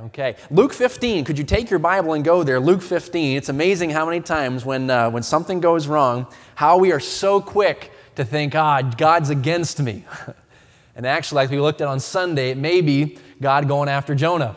Okay, Luke 15. Could you take your Bible and go there? Luke 15. It's amazing how many times when, uh, when something goes wrong, how we are so quick to think, ah, God's against me. and actually, like we looked at on Sunday, it may be God going after Jonah.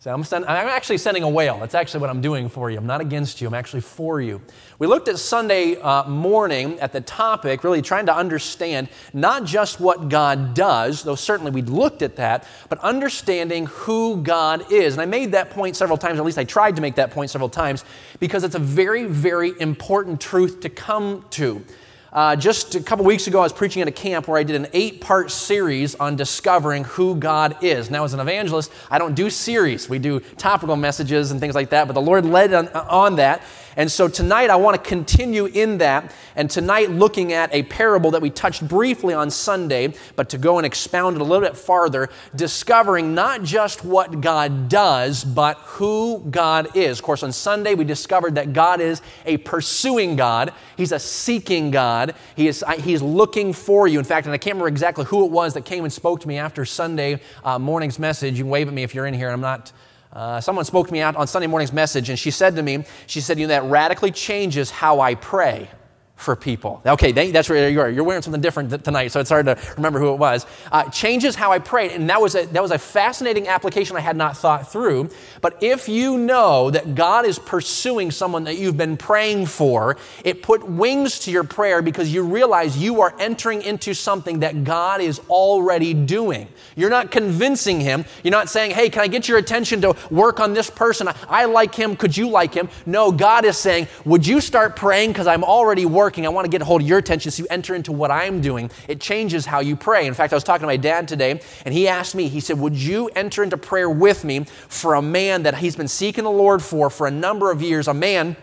So I'm, send, I'm, actually sending a whale. That's actually what I'm doing for you. I'm not against you, I'm actually for you. We looked at Sunday uh, morning at the topic, really trying to understand not just what God does, though certainly we looked at that, but understanding who God is. And I made that point several times, at least I tried to make that point several times, because it's a very, very important truth to come to. Uh, just a couple weeks ago, I was preaching at a camp where I did an eight part series on discovering who God is. Now, as an evangelist, I don't do series. We do topical messages and things like that, but the Lord led on, on that. And so tonight I want to continue in that, and tonight looking at a parable that we touched briefly on Sunday, but to go and expound it a little bit farther, discovering not just what God does, but who God is. Of course, on Sunday we discovered that God is a pursuing God, He's a seeking God, He is, He's looking for you. In fact, and I can't remember exactly who it was that came and spoke to me after Sunday uh, morning's message. You can wave at me if you're in here, and I'm not uh, someone spoke to me out on Sunday morning's message, and she said to me, she said, you know, that radically changes how I pray for people. Okay, that's where you are. You're wearing something different tonight, so it's hard to remember who it was. Uh, changes how I prayed, and that was a, that was a fascinating application I had not thought through. But if you know that God is pursuing someone that you've been praying for, it put wings to your prayer because you realize you are entering into something that God is already doing. You're not convincing Him. You're not saying, "Hey, can I get your attention to work on this person? I, I like him. Could you like him?" No, God is saying, "Would you start praying because I'm already working." Working. I want to get a hold of your attention so you enter into what I'm doing. It changes how you pray. In fact, I was talking to my dad today, and he asked me, he said, Would you enter into prayer with me for a man that he's been seeking the Lord for for a number of years? A man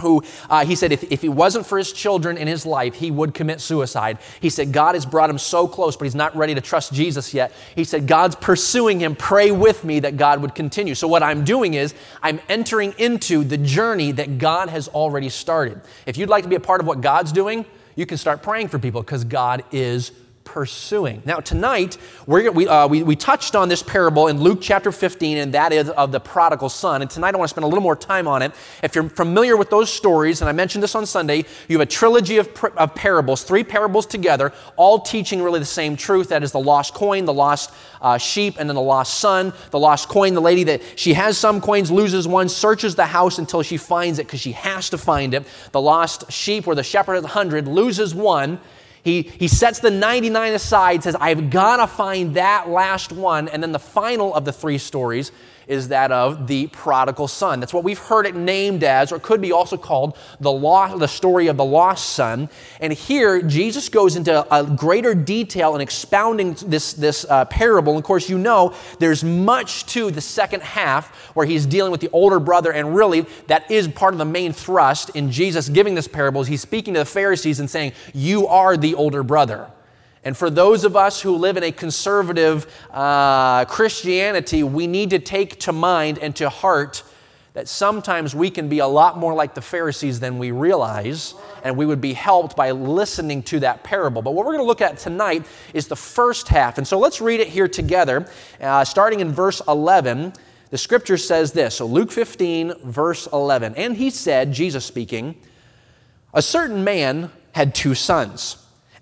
who uh, he said if, if it wasn't for his children in his life, he would commit suicide. He said God has brought him so close, but he's not ready to trust Jesus yet. He said God's pursuing him. Pray with me that God would continue. So, what I'm doing is I'm entering into the journey that God has already started. If you'd like to be a part of what God's doing, you can start praying for people because God is pursuing. Now, tonight, we we, uh, we, we touched on this parable in Luke chapter 15, and that is of the prodigal son. And tonight, I want to spend a little more time on it. If you're familiar with those stories, and I mentioned this on Sunday, you have a trilogy of, of parables, three parables together, all teaching really the same truth that is the lost coin, the lost uh, sheep, and then the lost son. The lost coin, the lady that she has some coins, loses one, searches the house until she finds it because she has to find it. The lost sheep, where the shepherd has a hundred, loses one he, he sets the 99 aside, says, I've got to find that last one. And then the final of the three stories is that of the prodigal son. That's what we've heard it named as, or could be also called the, law, the story of the lost son. And here, Jesus goes into a greater detail in expounding this, this uh, parable. And of course, you know there's much to the second half where he's dealing with the older brother, and really that is part of the main thrust in Jesus giving this parable. Is he's speaking to the Pharisees and saying, You are the older brother. And for those of us who live in a conservative uh, Christianity, we need to take to mind and to heart that sometimes we can be a lot more like the Pharisees than we realize, and we would be helped by listening to that parable. But what we're going to look at tonight is the first half. And so let's read it here together, uh, starting in verse 11. The scripture says this so Luke 15, verse 11. And he said, Jesus speaking, a certain man had two sons.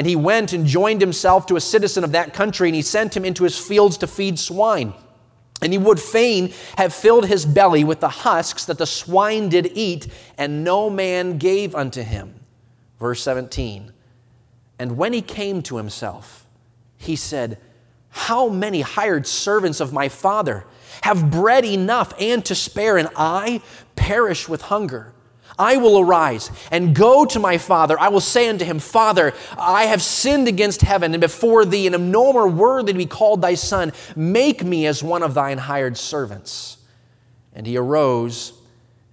And he went and joined himself to a citizen of that country, and he sent him into his fields to feed swine. And he would fain have filled his belly with the husks that the swine did eat, and no man gave unto him. Verse 17. And when he came to himself, he said, How many hired servants of my father have bread enough and to spare, and I perish with hunger? I will arise and go to my father. I will say unto him, Father, I have sinned against heaven and before thee, and am no more worthy to be called thy son. Make me as one of thine hired servants. And he arose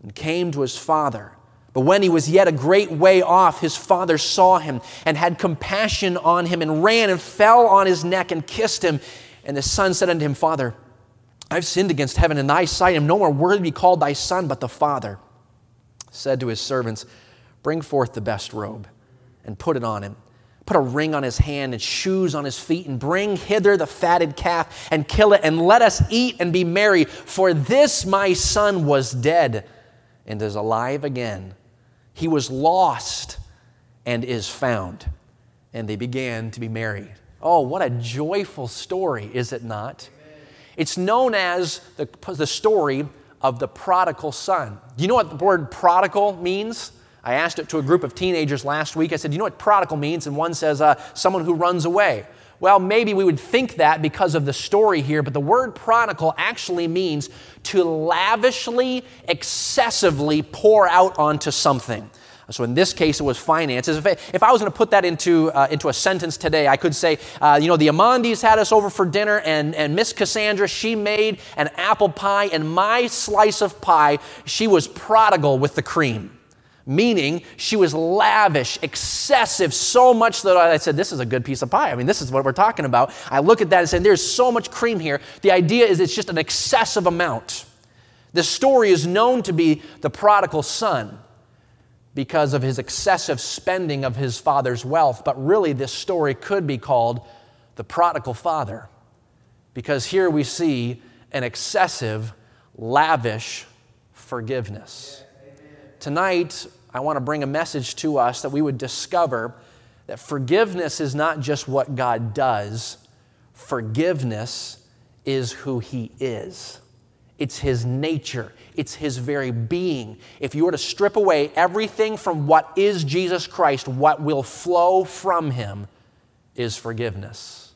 and came to his father. But when he was yet a great way off, his father saw him and had compassion on him and ran and fell on his neck and kissed him. And the son said unto him, Father, I've sinned against heaven and thy sight. I am no more worthy to be called thy son. But the father said to his servants, Bring forth the best robe and put it on him. Put a ring on his hand and shoes on his feet, and bring hither the fatted calf and kill it, and let us eat and be merry. For this my son was dead and is alive again. He was lost and is found. And they began to be married. Oh, what a joyful story, is it not? It's known as the, the story of the prodigal son. Do you know what the word prodigal means? I asked it to a group of teenagers last week. I said, Do you know what prodigal means? And one says, uh, Someone who runs away. Well, maybe we would think that because of the story here, but the word prodigal actually means to lavishly, excessively pour out onto something. So in this case, it was finances. If I, was going to put that into, uh, into a sentence today, I could say, uh, you know, the Amandis had us over for dinner, and, and Miss Cassandra, she made an apple pie, and my slice of pie, she was prodigal with the cream meaning she was lavish, excessive, so much that I said, This is a good piece of pie. I mean, this is what we're talking about. I look at that and say, There's so much cream here. The idea is it's just an excessive amount. The story is known to be the prodigal son because of his excessive spending of his father's wealth, but really, this story could be called the prodigal father because here we see an excessive, lavish forgiveness. Tonight, I want to bring a message to us that we would discover that forgiveness is not just what God does, forgiveness is who He is. It's His nature, it's His very being. If you were to strip away everything from what is Jesus Christ, what will flow from Him is forgiveness.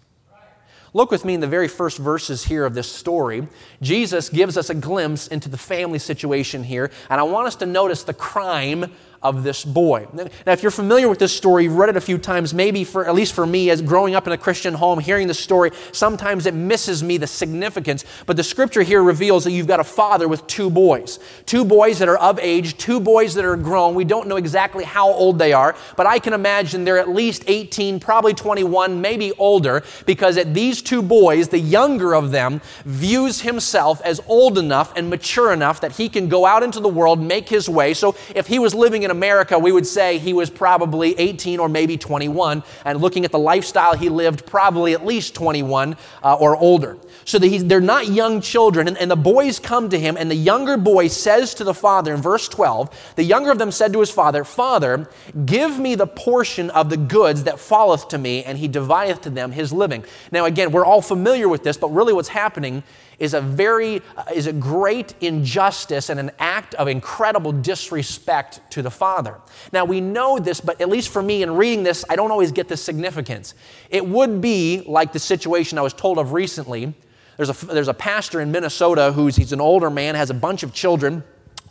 Look with me in the very first verses here of this story. Jesus gives us a glimpse into the family situation here, and I want us to notice the crime of this boy. Now, if you're familiar with this story, you've read it a few times, maybe for at least for me, as growing up in a Christian home, hearing the story, sometimes it misses me the significance. But the scripture here reveals that you've got a father with two boys, two boys that are of age, two boys that are grown. We don't know exactly how old they are, but I can imagine they're at least 18, probably 21, maybe older, because at these two boys, the younger of them views himself as old enough and mature enough that he can go out into the world, make his way. So if he was living in in America, we would say he was probably 18 or maybe 21. And looking at the lifestyle he lived, probably at least 21 uh, or older. So they're not young children. And, and the boys come to him, and the younger boy says to the father in verse 12, the younger of them said to his father, Father, give me the portion of the goods that falleth to me, and he divideth to them his living. Now, again, we're all familiar with this, but really what's happening is a very uh, is a great injustice and an act of incredible disrespect to the father. Now we know this, but at least for me in reading this, I don't always get the significance. It would be like the situation I was told of recently. There's a, there's a pastor in Minnesota who's he's an older man, has a bunch of children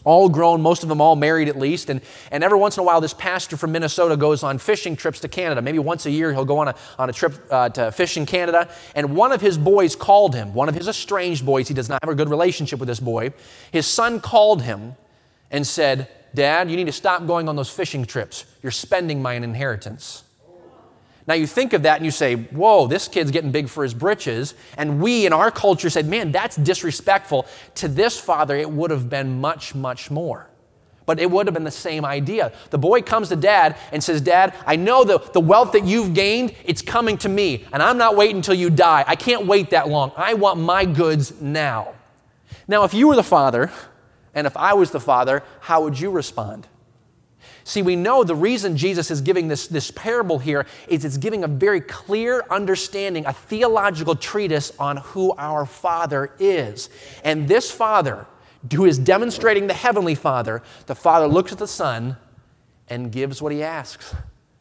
all grown, most of them all married at least. And, and every once in a while, this pastor from Minnesota goes on fishing trips to Canada. Maybe once a year, he'll go on a, on a trip uh, to fish in Canada. And one of his boys called him, one of his estranged boys, he does not have a good relationship with this boy. His son called him and said, Dad, you need to stop going on those fishing trips. You're spending my inheritance. Now you think of that and you say, whoa, this kid's getting big for his britches. And we in our culture said, man, that's disrespectful. To this father, it would have been much, much more. But it would have been the same idea. The boy comes to dad and says, Dad, I know the, the wealth that you've gained, it's coming to me. And I'm not waiting until you die. I can't wait that long. I want my goods now. Now, if you were the father, and if I was the father, how would you respond? See, we know the reason Jesus is giving this, this parable here is it's giving a very clear understanding, a theological treatise on who our Father is. And this Father, who is demonstrating the Heavenly Father, the Father looks at the Son and gives what he asks.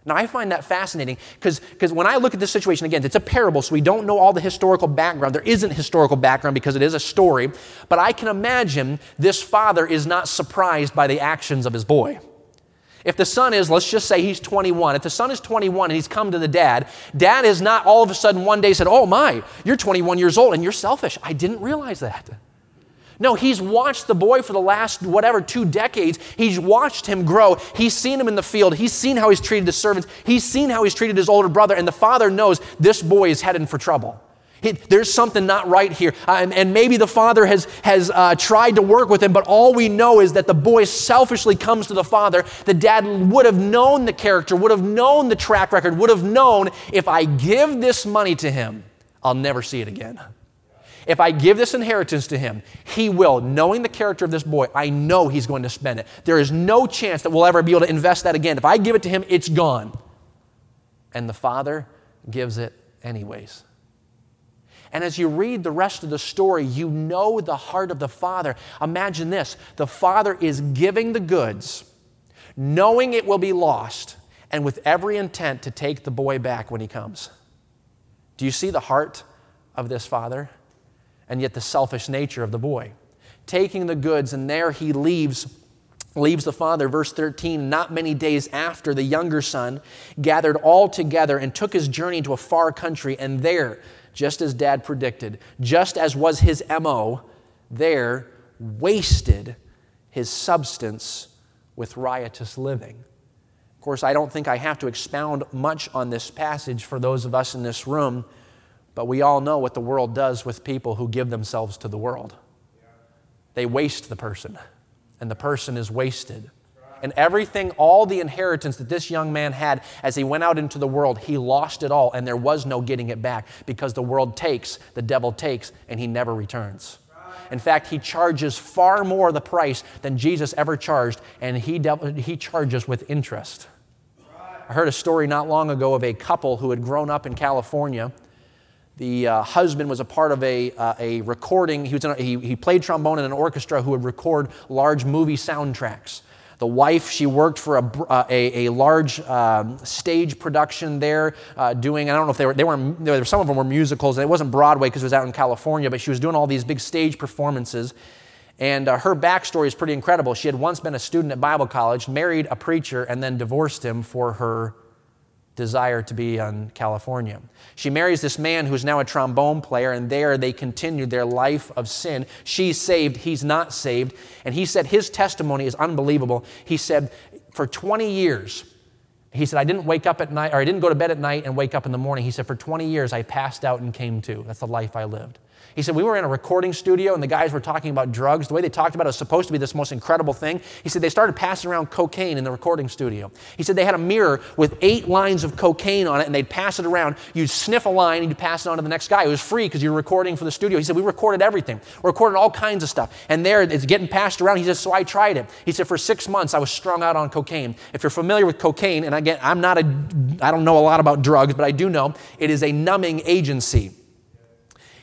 Now, I find that fascinating because when I look at this situation, again, it's a parable, so we don't know all the historical background. There isn't historical background because it is a story, but I can imagine this father is not surprised by the actions of his boy. If the son is, let's just say he's 21. If the son is 21 and he's come to the dad, dad has not all of a sudden one day said, Oh my, you're 21 years old and you're selfish. I didn't realize that. No, he's watched the boy for the last, whatever, two decades. He's watched him grow. He's seen him in the field. He's seen how he's treated his servants. He's seen how he's treated his older brother. And the father knows this boy is heading for trouble. He, there's something not right here. Uh, and, and, maybe the father has, has uh, tried to work with him, but all we know is that the boy selfishly comes to the father. The dad would have known the character, would have known the track record, would have known if I give this money to him, I'll never see it again. If I give this inheritance to him, he will. Knowing the character of this boy, I know he's going to spend it. There is no chance that we'll ever be able to invest that again. If I give it to him, it's gone. And the father gives it anyways. And as you read the rest of the story, you know the heart of the Father. Imagine this the Father is giving the goods, knowing it will be lost, and with every intent to take the boy back when he comes. Do you see the heart of this Father? And yet the selfish nature of the boy. Taking the goods, and there he leaves leaves the father, verse 13, not many days after, the younger son gathered all together and took his journey into a far country, and there just as dad predicted, just as was his MO, there wasted his substance with riotous living. Of course, I don't think I have to expound much on this passage for those of us in this room, but we all know what the world does with people who give themselves to the world. They waste the person, and the person is wasted and everything, all the inheritance that this young man had as he went out into the world, he lost it all, and there was no getting it back because the world takes, the devil takes, and he never returns. In fact, he charges far more the price than Jesus ever charged, and he, he charges with interest. I heard a story not long ago of a couple who had grown up in California. The uh, husband was a part of a, uh, a recording. He, was a, he, he played trombone in an orchestra who would record large movie soundtracks. The wife, she worked for a, uh, a, a, large um, stage production there, uh, doing, I don't know if they were, they were, they were, some of them were musicals, and it wasn't Broadway because it was out in California, but she was doing all these big stage performances. And uh, her backstory is pretty incredible. She had once been a student at Bible college, married a preacher, and then divorced him for her desire to be in California. She marries this man who's now a trombone player, and there they continued their life of sin. She's saved, he's not saved. And he said his testimony is unbelievable. He said, For 20 years, he said, I didn't wake up at night, or I didn't go to bed at night and wake up in the morning. He said, For 20 years, I passed out and came to. That's the life I lived. He said, We were in a recording studio and the guys were talking about drugs. The way they talked about it was supposed to be this most incredible thing. He said, They started passing around cocaine in the recording studio. He said, They had a mirror with eight lines of cocaine on it and they'd pass it around. You'd sniff a line and you'd pass it on to the next guy. It was free because you were recording for the studio. He said, We recorded everything. We recorded all kinds of stuff. And there it's getting passed around. He said, So I tried it. He said, For six months, I was strung out on cocaine. If you're familiar with cocaine, and again, I'm not a, I don't know a lot about drugs, but I do know it is a numbing agency.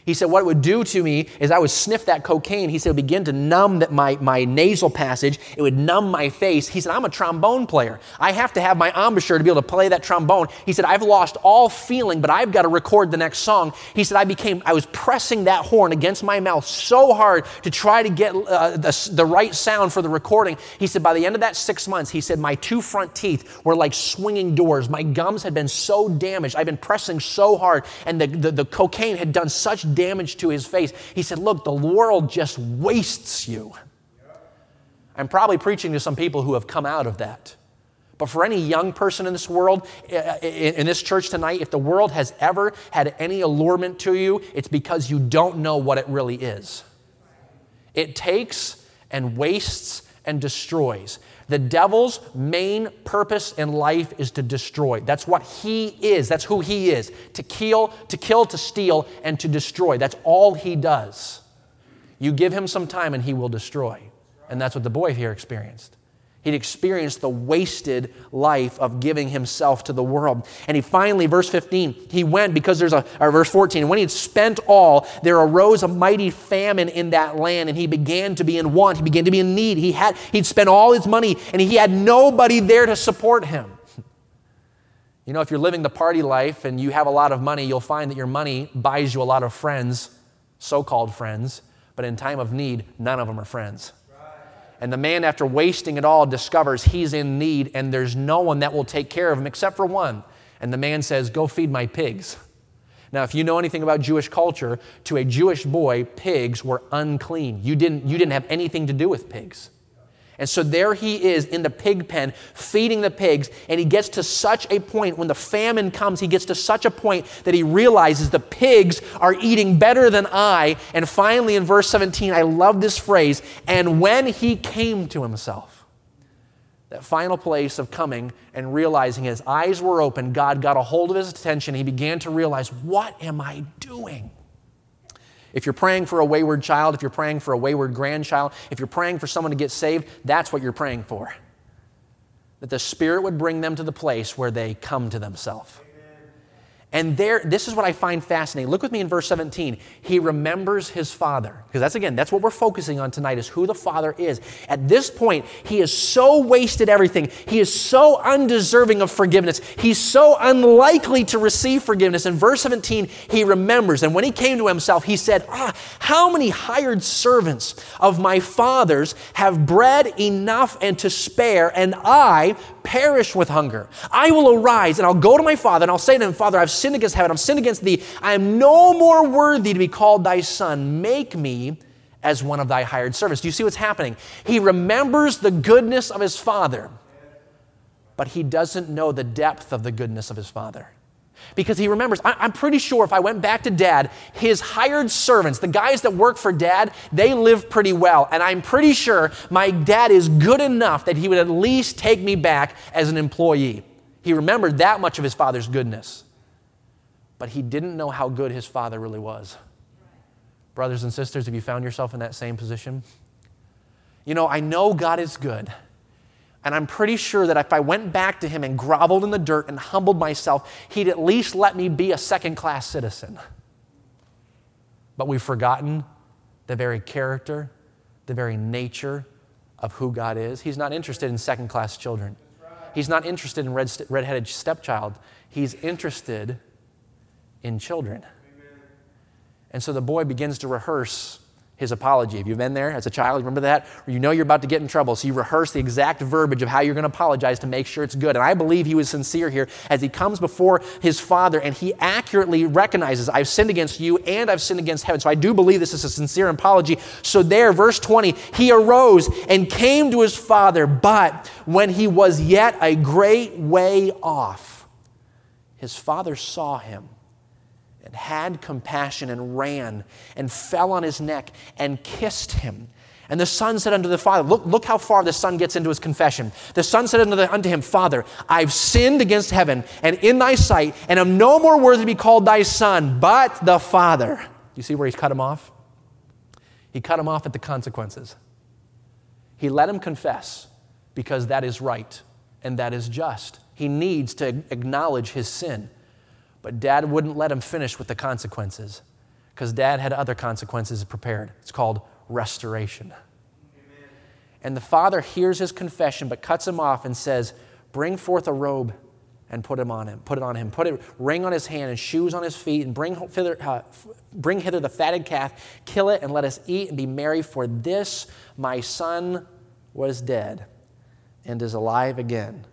He said, What it would do to me is I would sniff that cocaine. He said, It would begin to numb that my, my nasal passage. It would numb my face. He said, I'm a trombone player. I have to have my embouchure to be able to play that trombone. He said, I've lost all feeling, but I've got to record the next song. He said, I became, I was pressing that horn against my mouth so hard to try to get uh, the, the right sound for the recording. He said, By the end of that six months, he said, My two front teeth were like swinging doors. My gums had been so damaged. I've been pressing so hard, and the, the, the cocaine had done such damage to his face. He said, Look, the world just wastes you. I'm probably preaching to some people who have come out of that. But for any young person in this world, eh, eh, in this church tonight, if the world has ever had any allurement to you, it's because you don't know what it really is. It takes and wastes and destroys. The devil's main purpose in life is to destroy. That's what he is. That's who he is. To kill, to kill, to steal, and to destroy. That's all he does. You give him some time and he will destroy. And that's what the boy here experienced. He'd experienced the wasted life of giving himself to the world. And he finally, verse 15, he went because there's a, or verse 14, when he had spent all, there arose a mighty famine in that land, and he began to be in want. He began to be in need. He had, he'd spent all his money, and he had nobody there to support him. You know, if you're living the party life and you have a lot of money, you'll find that your money buys you a lot of friends, so called friends, but in time of need, none of them are friends. And the man, after wasting it all, discovers he's in need and there's no one that will take care of him except for one. And the man says, Go feed my pigs. Now, if you know anything about Jewish culture, to a Jewish boy, pigs were unclean. You didn't, you didn't have anything to do with pigs. And so there he is in the pig pen feeding the pigs, and he gets to such a point when the famine comes, he gets to such a point that he realizes the pigs are eating better than I. And finally, in verse 17, I love this phrase, and when he came to himself, that final place of coming and realizing his eyes were open, God got a hold of his attention. He began to realize, What am I doing? If you're praying for a wayward child, if you're praying for a wayward grandchild, if you're praying for someone to get saved, that's what you're praying for. That the Spirit would bring them to the place where they come to themselves. And there, this is what I find fascinating. Look with me in verse 17. He remembers his father. Because that's again, that's what we're focusing on tonight is who the father is. At this point, he has so wasted everything. He is so undeserving of forgiveness. He's so unlikely to receive forgiveness. In verse 17, he remembers. And when he came to himself, he said, Ah, how many hired servants of my father's have bread enough and to spare, and I perish with hunger. I will arise and I'll go to my father and I'll say to him, Father, I've sinned against heaven, I've sinned against thee. I am no more worthy to be called thy son. Make me as one of thy hired servants. Do you see what's happening? He remembers the goodness of his father, but he doesn't know the depth of the goodness of his father because he remembers. I'm pretty sure if I went back to dad, his hired servants, the guys that work for dad, they live pretty well. And I'm pretty sure my dad is good enough that he would at least take me back as an employee. He remembered that much of his father's goodness. But he didn't know how good his father really was. Brothers and sisters, have you found yourself in that same position? You know, I know God is good. And I'm pretty sure that if I went back to him and groveled in the dirt and humbled myself, he'd at least let me be a second class citizen. But we've forgotten the very character, the very nature of who God is. He's not interested in second class children, He's not interested in red, redheaded stepchild. He's interested in children. And so the boy begins to rehearse his apology. Have you been there as a child? Remember that? Or you know you're about to get in trouble, so you rehearse the exact verbiage of how you're going to apologize to make sure it's good. And I believe he was sincere here as he comes before his father and he accurately recognizes, I've sinned against you and I've sinned against heaven. So I do believe this is a sincere apology. So there, verse 20, he arose and came to his father, but when he was yet a great way off, his father saw him and had compassion and ran and fell on his neck and kissed him. And the son said unto the father, look, look how far the son gets into his confession. The son said unto, the, unto him, Father, I've sinned against heaven and in thy sight, and am no more worthy to be called thy son, but the father. You see where he's cut him off? He cut him off at the consequences. He let him confess because that is right and that is just. He needs to acknowledge his sin. But dad wouldn't let him finish with the consequences because dad had other consequences prepared. It's called restoration. And the father hears his confession but cuts him off and says, Bring forth a robe and put him on him, put it on him, put a ring on his hand and shoes on his feet, and bring hither, uh, bring hither the fatted calf, kill it, and let us eat and be merry. For this my son was dead and is alive again.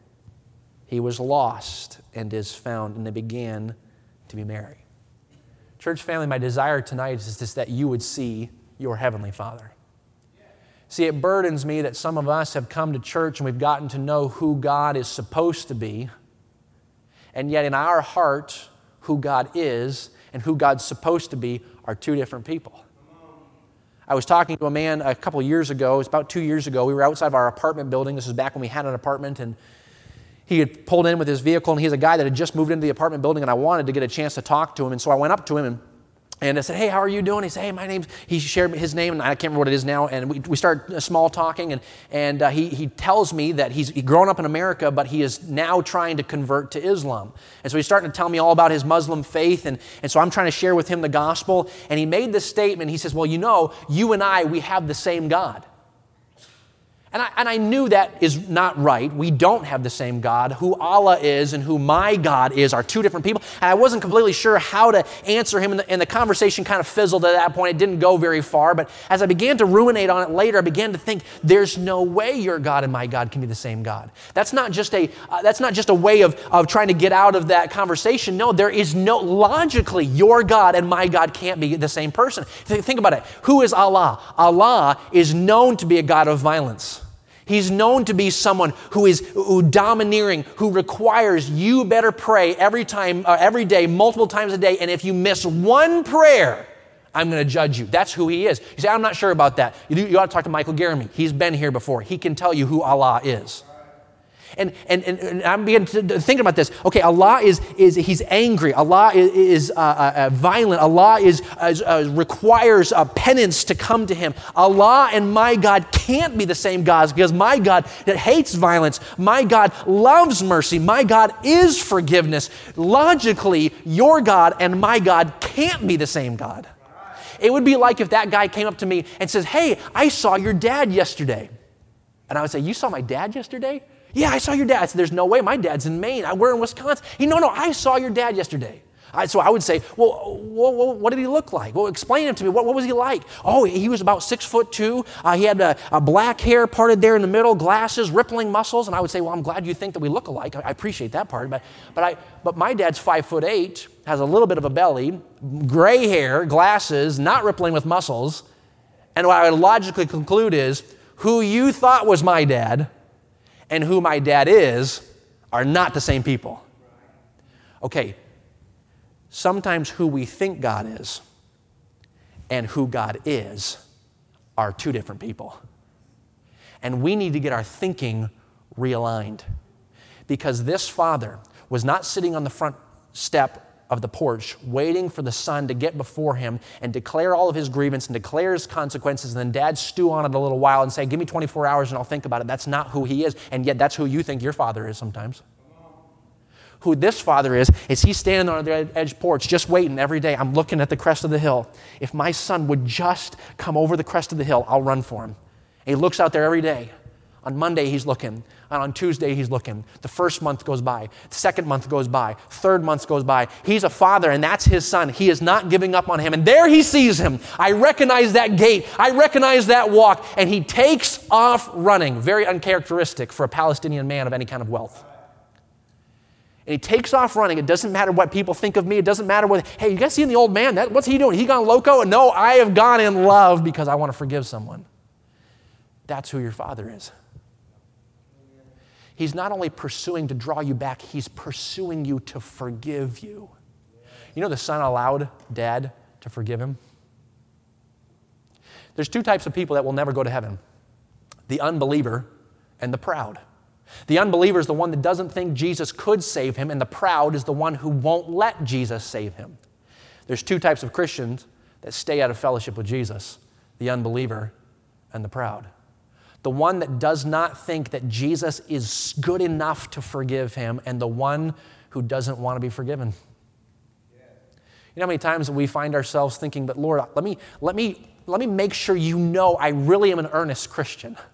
He was lost and is found, and they began to be merry. Church family, my desire tonight is just that you would see your Heavenly Father. See, it burdens me that some of us have come to church and we've gotten to know who God is supposed to be, and yet in our heart, who God is and who God's supposed to be are two different people. I was talking to a man a couple years ago, it was about two years ago. We were outside of our apartment building. This was back when we had an apartment, and he had pulled in with his vehicle, and he's a guy that had just moved into the apartment building, and I wanted to get a chance to talk to him. And so I went up to him and and I said, Hey, how are you doing? He said, Hey, my name's, he shared his name, and I can't remember what it is now. And we, we start uh, small talking, and, and uh, he, he tells me that he's grown up in America, but he is now trying to convert to Islam. And so he's starting to tell me all about his Muslim faith, and, and so I'm trying to share with him the gospel. And he made this statement. He says, Well, you know, you and I, we have the same God. And I, and I knew that is not right. We don't have the same God. Who Allah is and who my God is are two different people. And I wasn't completely sure how to answer him, and the, and the conversation kind of fizzled at that point. It didn't go very far. But as I began to ruminate on it later, I began to think, there's no way your God and my God can be the same God. That's not just a, uh, that's not just a way of, of trying to get out of that conversation. No, there is no, logically, your God and my God can't be the same person. Think about it. Who is Allah? Allah is known to be a God of violence. He's known to be someone who is who domineering, who requires you better pray every time, uh, every day, multiple times a day. And if you miss one prayer, I'm going to judge you. That's who he is. You say, I'm not sure about that. You, you ought to talk to Michael Garamy. He's been here before. He can tell you who Allah is. And, and, and, and I'm beginning to think about this. Okay, Allah is, is He's angry. Allah is, is uh, uh, uh violent. Allah is, uh, requires uh, penance to come to Him. Allah and my God can't be the same gods because my God that hates violence. My God loves mercy. My God is forgiveness. Logically, your God and my God can't be the same God. It would be like if that guy came up to me and says, Hey, I saw your dad yesterday. And I would say, You saw my dad yesterday? Yeah, I saw your dad. I said, There's no way. My dad's in Maine. We're in Wisconsin. He, no, no, I saw your dad yesterday. I, so I would say, well, what, what, did he look like? Well, explain him to me. What, what was he like? Oh, he was about six foot two. Uh, he had a, a, black hair parted there in the middle, glasses, rippling muscles. And I would say, well, I'm glad you think that we look alike. I, I appreciate that part. But, but, I, but my dad's five foot eight, has a little bit of a belly, gray hair, glasses, not rippling with muscles. And what I would logically conclude is, who you thought was my dad and who my dad is are not the same people. Okay, sometimes who we think God is and who God is are two different people. And we need to get our thinking realigned because this father was not sitting on the front step of the porch, waiting for the son to get before him and declare all of his grievance and declare his consequences, and then dad stew on it a little while and say, Give me 24 hours and I'll think about it. That's not who he is. And yet, that's who you think your father is sometimes. Who this father is, is he standing on the edge porch just waiting every day. I'm looking at the crest of the hill. If my son would just come over the crest of the hill, I'll run for him. And he looks out there every day. On Monday, he's looking. And on Tuesday, he's looking. The first month goes by. The second month goes by. Third month goes by. He's a father, and that's his son. He is not giving up on him. And there he sees him. I recognize that gait. I recognize that walk. And he takes off running. Very uncharacteristic for a Palestinian man of any kind of wealth. And he takes off running. It doesn't matter what people think of me. It doesn't matter what, hey, you guys see the old man? That, what's he doing? He gone loco? No, I have gone in love because I want to forgive someone. That's who your father is. He's not only pursuing to draw you back, he's pursuing you to forgive you. You know, the son allowed dad to forgive him? There's two types of people that will never go to heaven the unbeliever and the proud. The unbeliever is the one that doesn't think Jesus could save him, and the proud is the one who won't let Jesus save him. There's two types of Christians that stay out of fellowship with Jesus the unbeliever and the proud the one that does not think that Jesus is good enough to forgive him, and the one who doesn't want to be forgiven. You know how many times we find ourselves thinking, but Lord, let me, let me, let me make sure you know I really am an earnest Christian.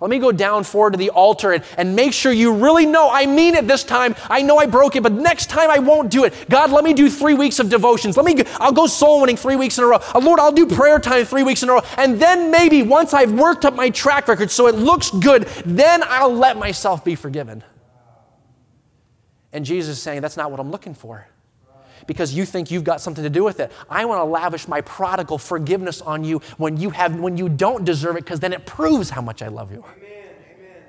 Let me go down forward to the altar and, and make sure you really know I mean it this time. I know I broke it, but next time I won't do it. God, let me do three weeks of devotions. Let me, I'll go soul winning three weeks in a row. Uh, Lord, I'll do prayer time three weeks in a row. And then maybe once I've worked up my track record so it looks good, then I'll let myself be forgiven. And Jesus is saying, that's not what I'm looking for because you think you've got something to do with it. I want to lavish my prodigal forgiveness on you when you, have, when you don't deserve it because then it proves how much I love you. Amen. Amen.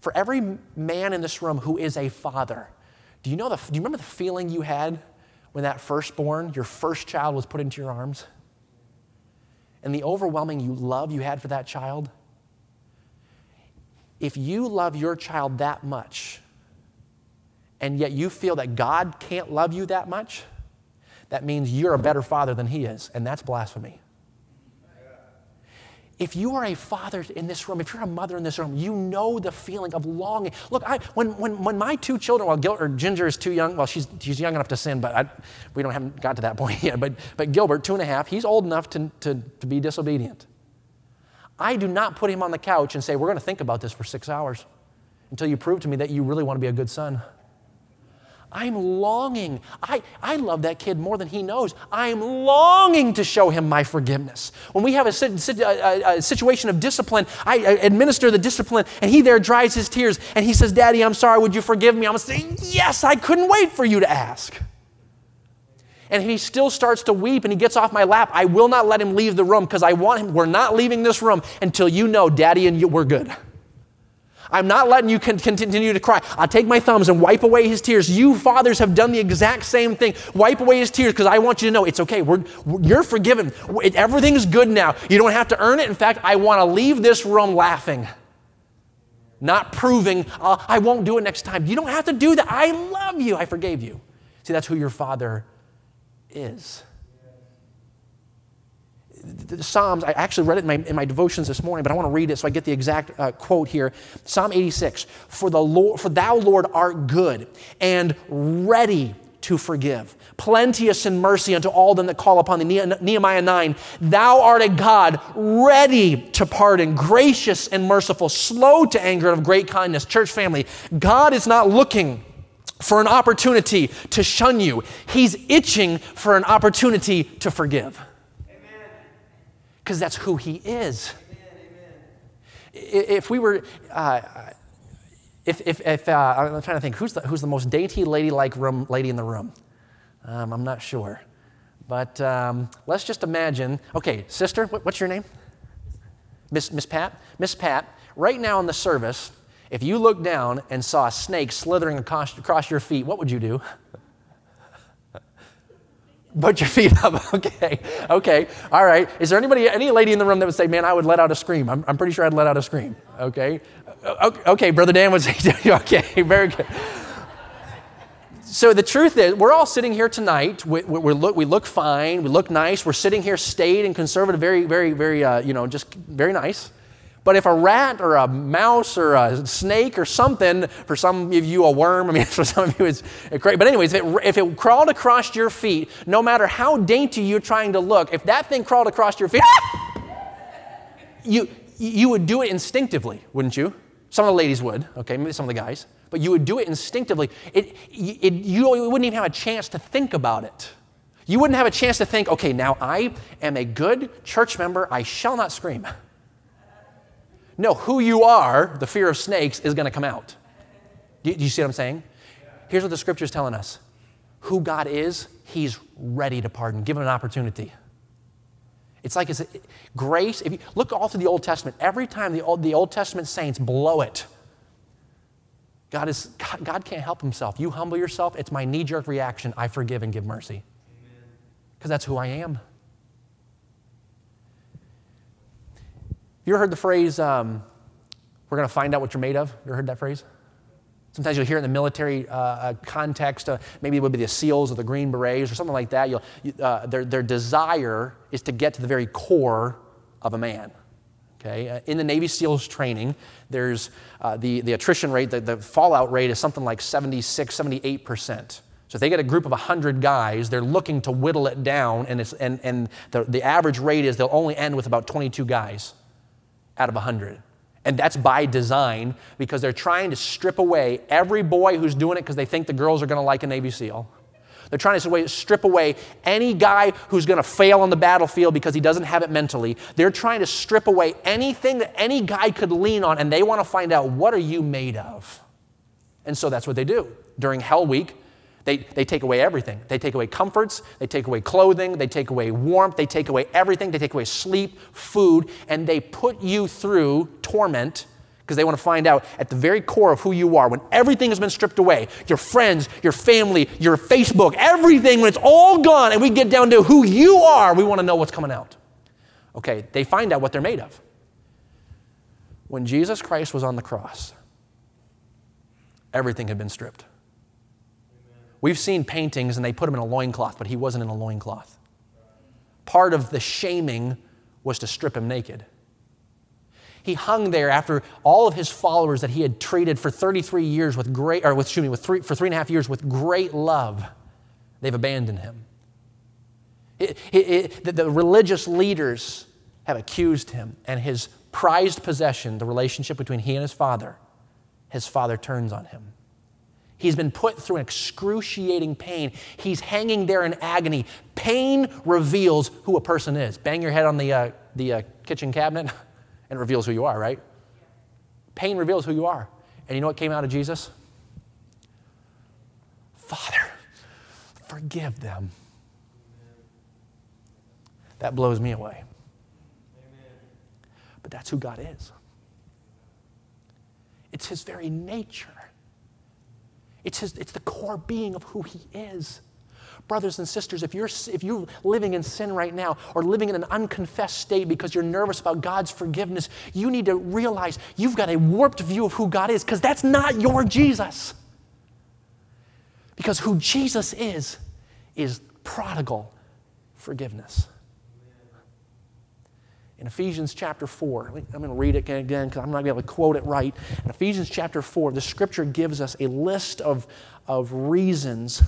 For every man in this room who is a father, do you, know the, do you remember the feeling you had when that firstborn, your first child, was put into your arms? And the overwhelming you love you had for that child? If you love your child that much, and yet you feel that God can't love you that much, that means you're a better father than He is, and that's blasphemy. If you are a father in this room, if you're a mother in this room, you know the feeling of longing. Look, I, when, when, when my two children, well, Gil, or Ginger is too young, well, she's, she's young enough to sin, but I, we don't haven't got to that point yet. But, but Gilbert, two and a half, he's old enough to, to, to be disobedient. I do not put him on the couch and say, We're going to think about this for six hours until you prove to me that you really want to be a good son. I'm longing. I, I love that kid more than he knows. I'm longing to show him my forgiveness. When we have a, a, a, uh, uh, uh, situation of discipline, I administer the discipline, and he there dries his tears, and he says, Daddy, I'm sorry, would you forgive me? I'm saying, Yes, I couldn't wait for you to ask. And he still starts to weep and he gets off my lap. I will not let him leave the room because I want him, we're not leaving this room until you know, Daddy and you, we're good. I'm not letting you continue to cry. I'll take my thumbs and wipe away his tears. You fathers have done the exact same thing. Wipe away his tears because I want you to know it's okay. We're, you're forgiven. Everything's good now. You don't have to earn it. In fact, I want to leave this room laughing, not proving, uh, I won't do it next time. You don't have to do that. I love you. I forgave you. See, that's who your father is the Psalms, I actually read it in my, in my, devotions this morning, but I want to read it so I get the exact uh, quote here. Psalm 86 For, the Lord, for thou, Lord, art good and ready to forgive, plenteous in mercy unto all them that call upon thee. Nehemiah 9 Thou art a God ready to pardon, gracious and merciful, slow to anger, and of great kindness. Church family, God is not looking for an opportunity to shun you, He's itching for an opportunity to forgive because that's who He is. If we were, uh, if, if, if uh, I'm trying to think, who's the, who's the most dainty, ladylike room, lady in the room? Um, I'm not sure. But um, let's just imagine. Okay, sister, what, what's your name? Miss, Miss Pat? Miss Pat, right now in the service, if you looked down and saw a snake slithering across, across your feet, what would you do? Put your feet up. Okay. Okay. All right. Is there anybody, any lady in the room that would say, man, I would let out a scream? I'm, I'm pretty sure I'd let out a scream. Okay. Okay. okay. Brother Dan would say, okay. Very good. So the truth is, we're all sitting here tonight. We, we, look, we look fine. We look nice. We're sitting here staid and conservative, very, very, very, uh, you know, just very nice. But if a rat or a mouse or a snake or something, for some of you a worm, I mean, for some of you it's great. But anyways, if it, if it crawled across your feet, no matter how dainty you're trying to look, if that thing crawled across your feet, you, you would do it instinctively, wouldn't you? Some of the ladies would, okay, maybe some of the guys, but you would do it instinctively. It, it, you wouldn't even have a chance to think about it. You wouldn't have a chance to think, okay, now I am a good church member, I shall not scream. No, who you are, the fear of snakes, is going to come out. Do you, see what I'm saying? Here's what the scripture is telling us who God is, He's ready to pardon. Give Him an opportunity. It's like it's grace. If you look all through the Old Testament, every time the Old, the Old Testament saints blow it, God, is, God, God can't help himself. You humble yourself, it's my knee jerk reaction. I forgive and give mercy. Because that's who I am. You ever heard the phrase, um, we're going to find out what you're made of? You ever heard that phrase? Sometimes you'll hear it in the military uh, uh, context. Uh, maybe it would be the SEALs or the Green Berets or something like that. You, uh, their, their desire is to get to the very core of a man. Okay? Uh, in the Navy SEALs training, there's uh, the, the attrition rate, the, the fallout rate is something like 76, 78%. So if they get a group of 100 guys, they're looking to whittle it down, and, and, and the, the average rate is they'll only end with about 22 guys out of 100. And that's by design because they're trying to strip away every boy who's doing it because they think the girls are going to like a Navy SEAL. They're trying to strip away any guy who's going to fail on the battlefield because he doesn't have it mentally. They're trying to strip away anything that any guy could lean on, and they want to find out what are you made of. And so that's what they do. During Hell Week, they, they take away everything. They take away comforts, they take away clothing, they take away warmth, they take away everything, they take away sleep, food, and they put you through torment because they want to find out at the very core of who you are when everything has been stripped away your friends, your family, your Facebook, everything, when it's all gone and we get down to who you are, we want to know what's coming out. Okay, they find out what they're made of. When Jesus Christ was on the cross, everything had been stripped. We've seen paintings and they put him in a loincloth, but he wasn't in a loincloth. Part of the shaming was to strip him naked. He hung there after all of his followers that he had treated for 33 years with great, or with, excuse me, with three, for three and a half years with great love. They've abandoned him. It, it, it, the, the religious leaders have accused him, and his prized possession, the relationship between he and his father, his father turns on him. He's been put through an excruciating pain. He's hanging there in agony. Pain reveals who a person is. Bang your head on the, uh, the uh, kitchen cabinet, and it reveals who you are, right? Pain reveals who you are. And you know what came out of Jesus? Father, forgive them. That blows me away. But that's who God is. It's his very nature. It's, his, it's the core being of who he is. Brothers and sisters, if you're, if you're living in sin right now or living in an unconfessed state because you're nervous about God's forgiveness, you need to realize you've got a warped view of who God is because that's not your Jesus. Because who Jesus is, is prodigal forgiveness in Ephesians chapter 4. I'm going to read it again because I'm not going to be able to quote it right. In Ephesians chapter 4, the scripture gives us a list of, of reasons,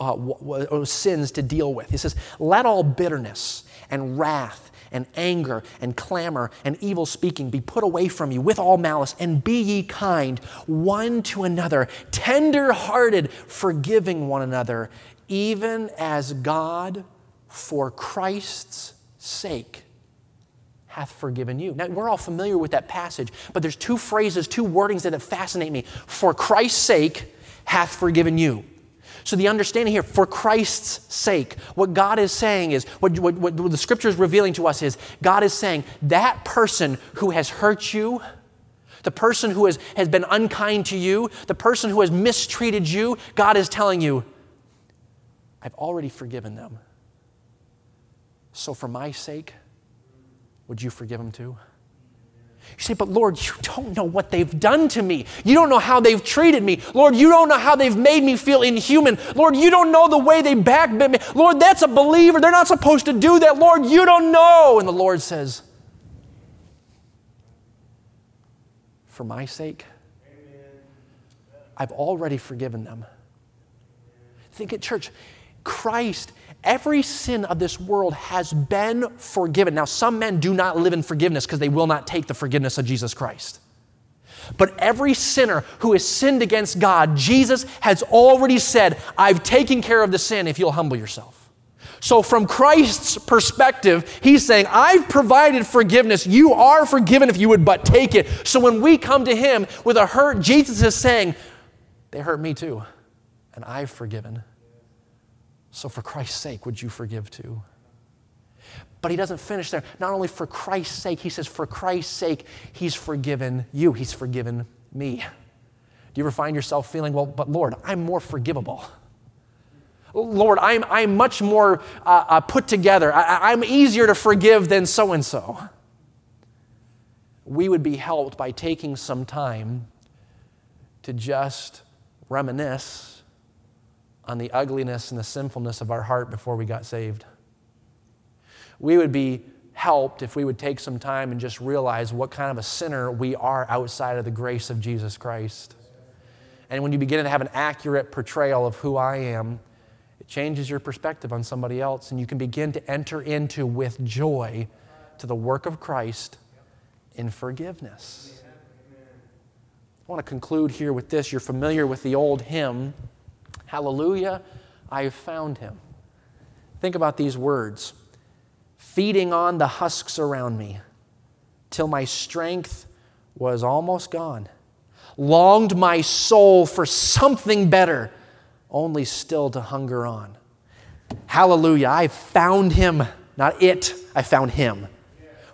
uh, w- w- sins to deal with. He says, Let all bitterness and wrath and anger and clamor and evil speaking be put away from you with all malice, and be ye kind one to another, tender hearted, forgiving one another, even as God, for Christ's sake, hath forgiven you. Now, we're all familiar with that passage, but there's two phrases, two wordings that fascinate me. For Christ's sake hath forgiven you. So, the understanding here, for Christ's sake, what God is saying is, what, what, what the scripture is revealing to us is, God is saying, that person who has hurt you, the person who has, has been unkind to you, the person who has mistreated you, God is telling you, I've already forgiven them. So, for my sake, would you forgive them too? You say, but Lord, you don't know what they've done to me. You don't know how they've treated me. Lord, you don't know how they've made me feel inhuman. Lord, you don't know the way they backbit me. Lord, that's a believer. They're not supposed to do that. Lord, you don't know. And the Lord says, For my sake, I've already forgiven them. Think at church, Christ Every sin of this world has been forgiven. Now, some men do not live in forgiveness because they will not take the forgiveness of Jesus Christ. But every sinner who has sinned against God, Jesus has already said, I've taken care of the sin if you'll humble yourself. So, from Christ's perspective, he's saying, I've provided forgiveness. You are forgiven if you would but take it. So, when we come to him with a hurt, Jesus is saying, They hurt me too, and I've forgiven. So, for Christ's sake, would you forgive too? But he doesn't finish there. Not only for Christ's sake, he says, for Christ's sake, he's forgiven you, he's forgiven me. Do you ever find yourself feeling, well, but Lord, I'm more forgivable? Lord, I'm, I'm much more uh, uh, put together. I, I'm easier to forgive than so and so. We would be helped by taking some time to just reminisce on the ugliness and the sinfulness of our heart before we got saved. We would be helped if we would take some time and just realize what kind of a sinner we are outside of the grace of Jesus Christ. And when you begin to have an accurate portrayal of who I am, it changes your perspective on somebody else, and you can begin to enter into with joy to the work of Christ in forgiveness. I want to conclude here with this. You're familiar with the old hymn. Hallelujah, I have found him. Think about these words feeding on the husks around me till my strength was almost gone. Longed my soul for something better, only still to hunger on. Hallelujah, I found him, not it, I found him.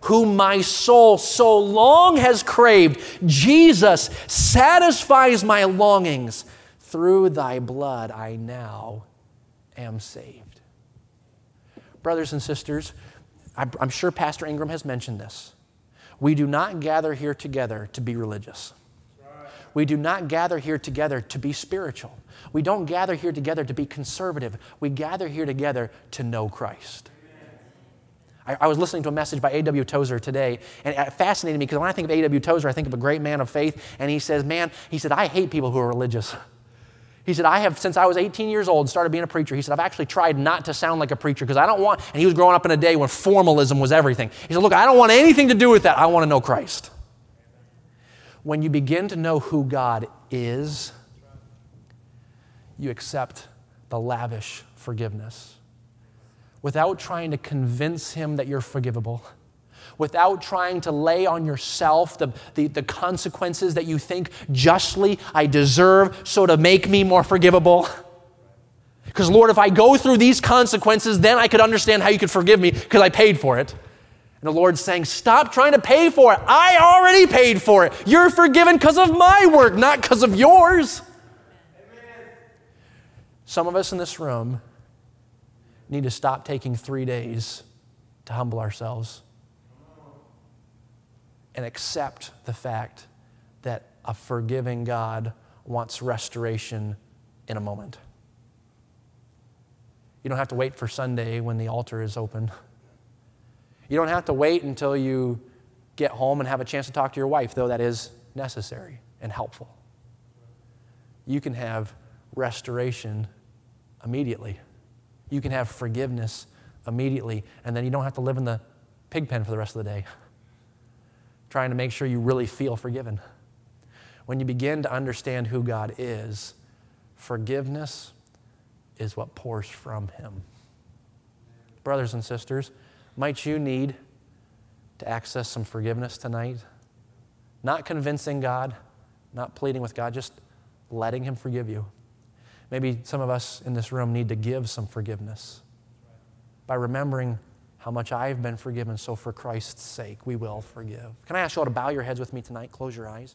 Whom my soul so long has craved. Jesus satisfies my longings through thy blood I now am saved. Brothers and sisters, I'm sure Pastor Ingram has mentioned this. We do not gather here together to be religious. We do not gather here together to be spiritual. We don't gather here together to be conservative. We gather here together to know Christ. I, I was listening to a message by A.W. Tozer today, and it fascinated me because when I think of A.W. Tozer, I think of a great man of faith, and he says, Man, he said, I hate people who are religious. He said, I have, since I was 18 years old, started being a preacher. He said, I've actually tried not to sound like a preacher because I don't want, and he was growing up in a day when formalism was everything. He said, Look, I don't want anything to do with that. I want to know Christ. When you begin to know who God is, you accept the lavish forgiveness without trying to convince him that you're forgivable without trying to lay on yourself the, the, the, consequences that you think justly I deserve, so to make me more forgivable. Because, Lord, if I go through these consequences, then I could understand how you could forgive me because I paid for it. And the Lord's saying, Stop trying to pay for it. I already paid for it. You're forgiven because of my work, not because of yours. Amen. Some of us in this room need to stop taking three days to humble ourselves and accept the fact that a forgiving God wants restoration in a moment. You don't have to wait for Sunday when the altar is open. You don't have to wait until you get home and have a chance to talk to your wife, though that is necessary and helpful. You can have restoration immediately. You can have forgiveness immediately, and then you don't have to live in the pig pen for the rest of the day trying to make sure you really feel forgiven. When you begin to understand who God is, forgiveness is what pours from Him. Brothers and sisters, might you need to access some forgiveness tonight? Not convincing God, not pleading with God, just letting Him forgive you. Maybe some of us in this room need to give some forgiveness by remembering how much I've been forgiven, so for Christ's sake, we will forgive. Can I ask you all to bow your heads with me tonight? Close your eyes.